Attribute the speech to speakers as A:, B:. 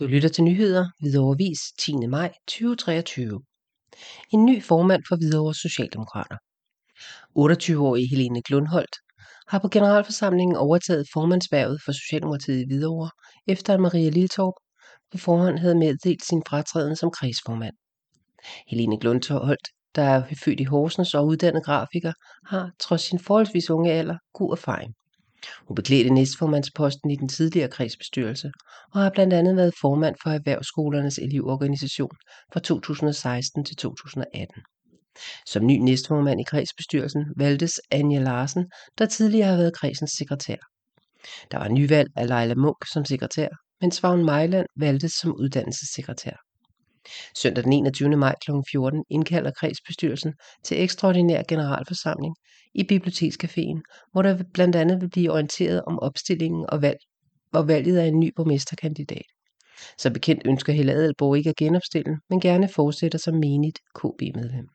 A: Du lytter til nyheder, Hvidovre Vis, 10. maj 2023. En ny formand for Hvidovre Socialdemokrater. 28-årige Helene Glundholt har på generalforsamlingen overtaget formandsværvet for Socialdemokratiet i Hvidovre, efter at Maria Liltorp på forhånd havde meddelt sin fratræden som kredsformand. Helene Glundholt, der er født i Horsens og uddannet grafiker, har trods sin forholdsvis unge alder god erfaring. Hun beklædte næstformandsposten i den tidligere kredsbestyrelse og har blandt andet været formand for Erhvervsskolernes elevorganisation fra 2016 til 2018. Som ny næstformand i kredsbestyrelsen valgtes Anja Larsen, der tidligere har været kredsens sekretær. Der var nyvalg af Leila Munk som sekretær, mens Vagn Mejland valgtes som uddannelsessekretær. Søndag den 21. maj kl. 14 indkalder kredsbestyrelsen til ekstraordinær generalforsamling i Bibliotekscaféen, hvor der blandt andet vil blive orienteret om opstillingen og, valg, og valget af en ny borgmesterkandidat. Som bekendt ønsker Helle Adelborg ikke at genopstille, men gerne fortsætter som menigt KB-medlem.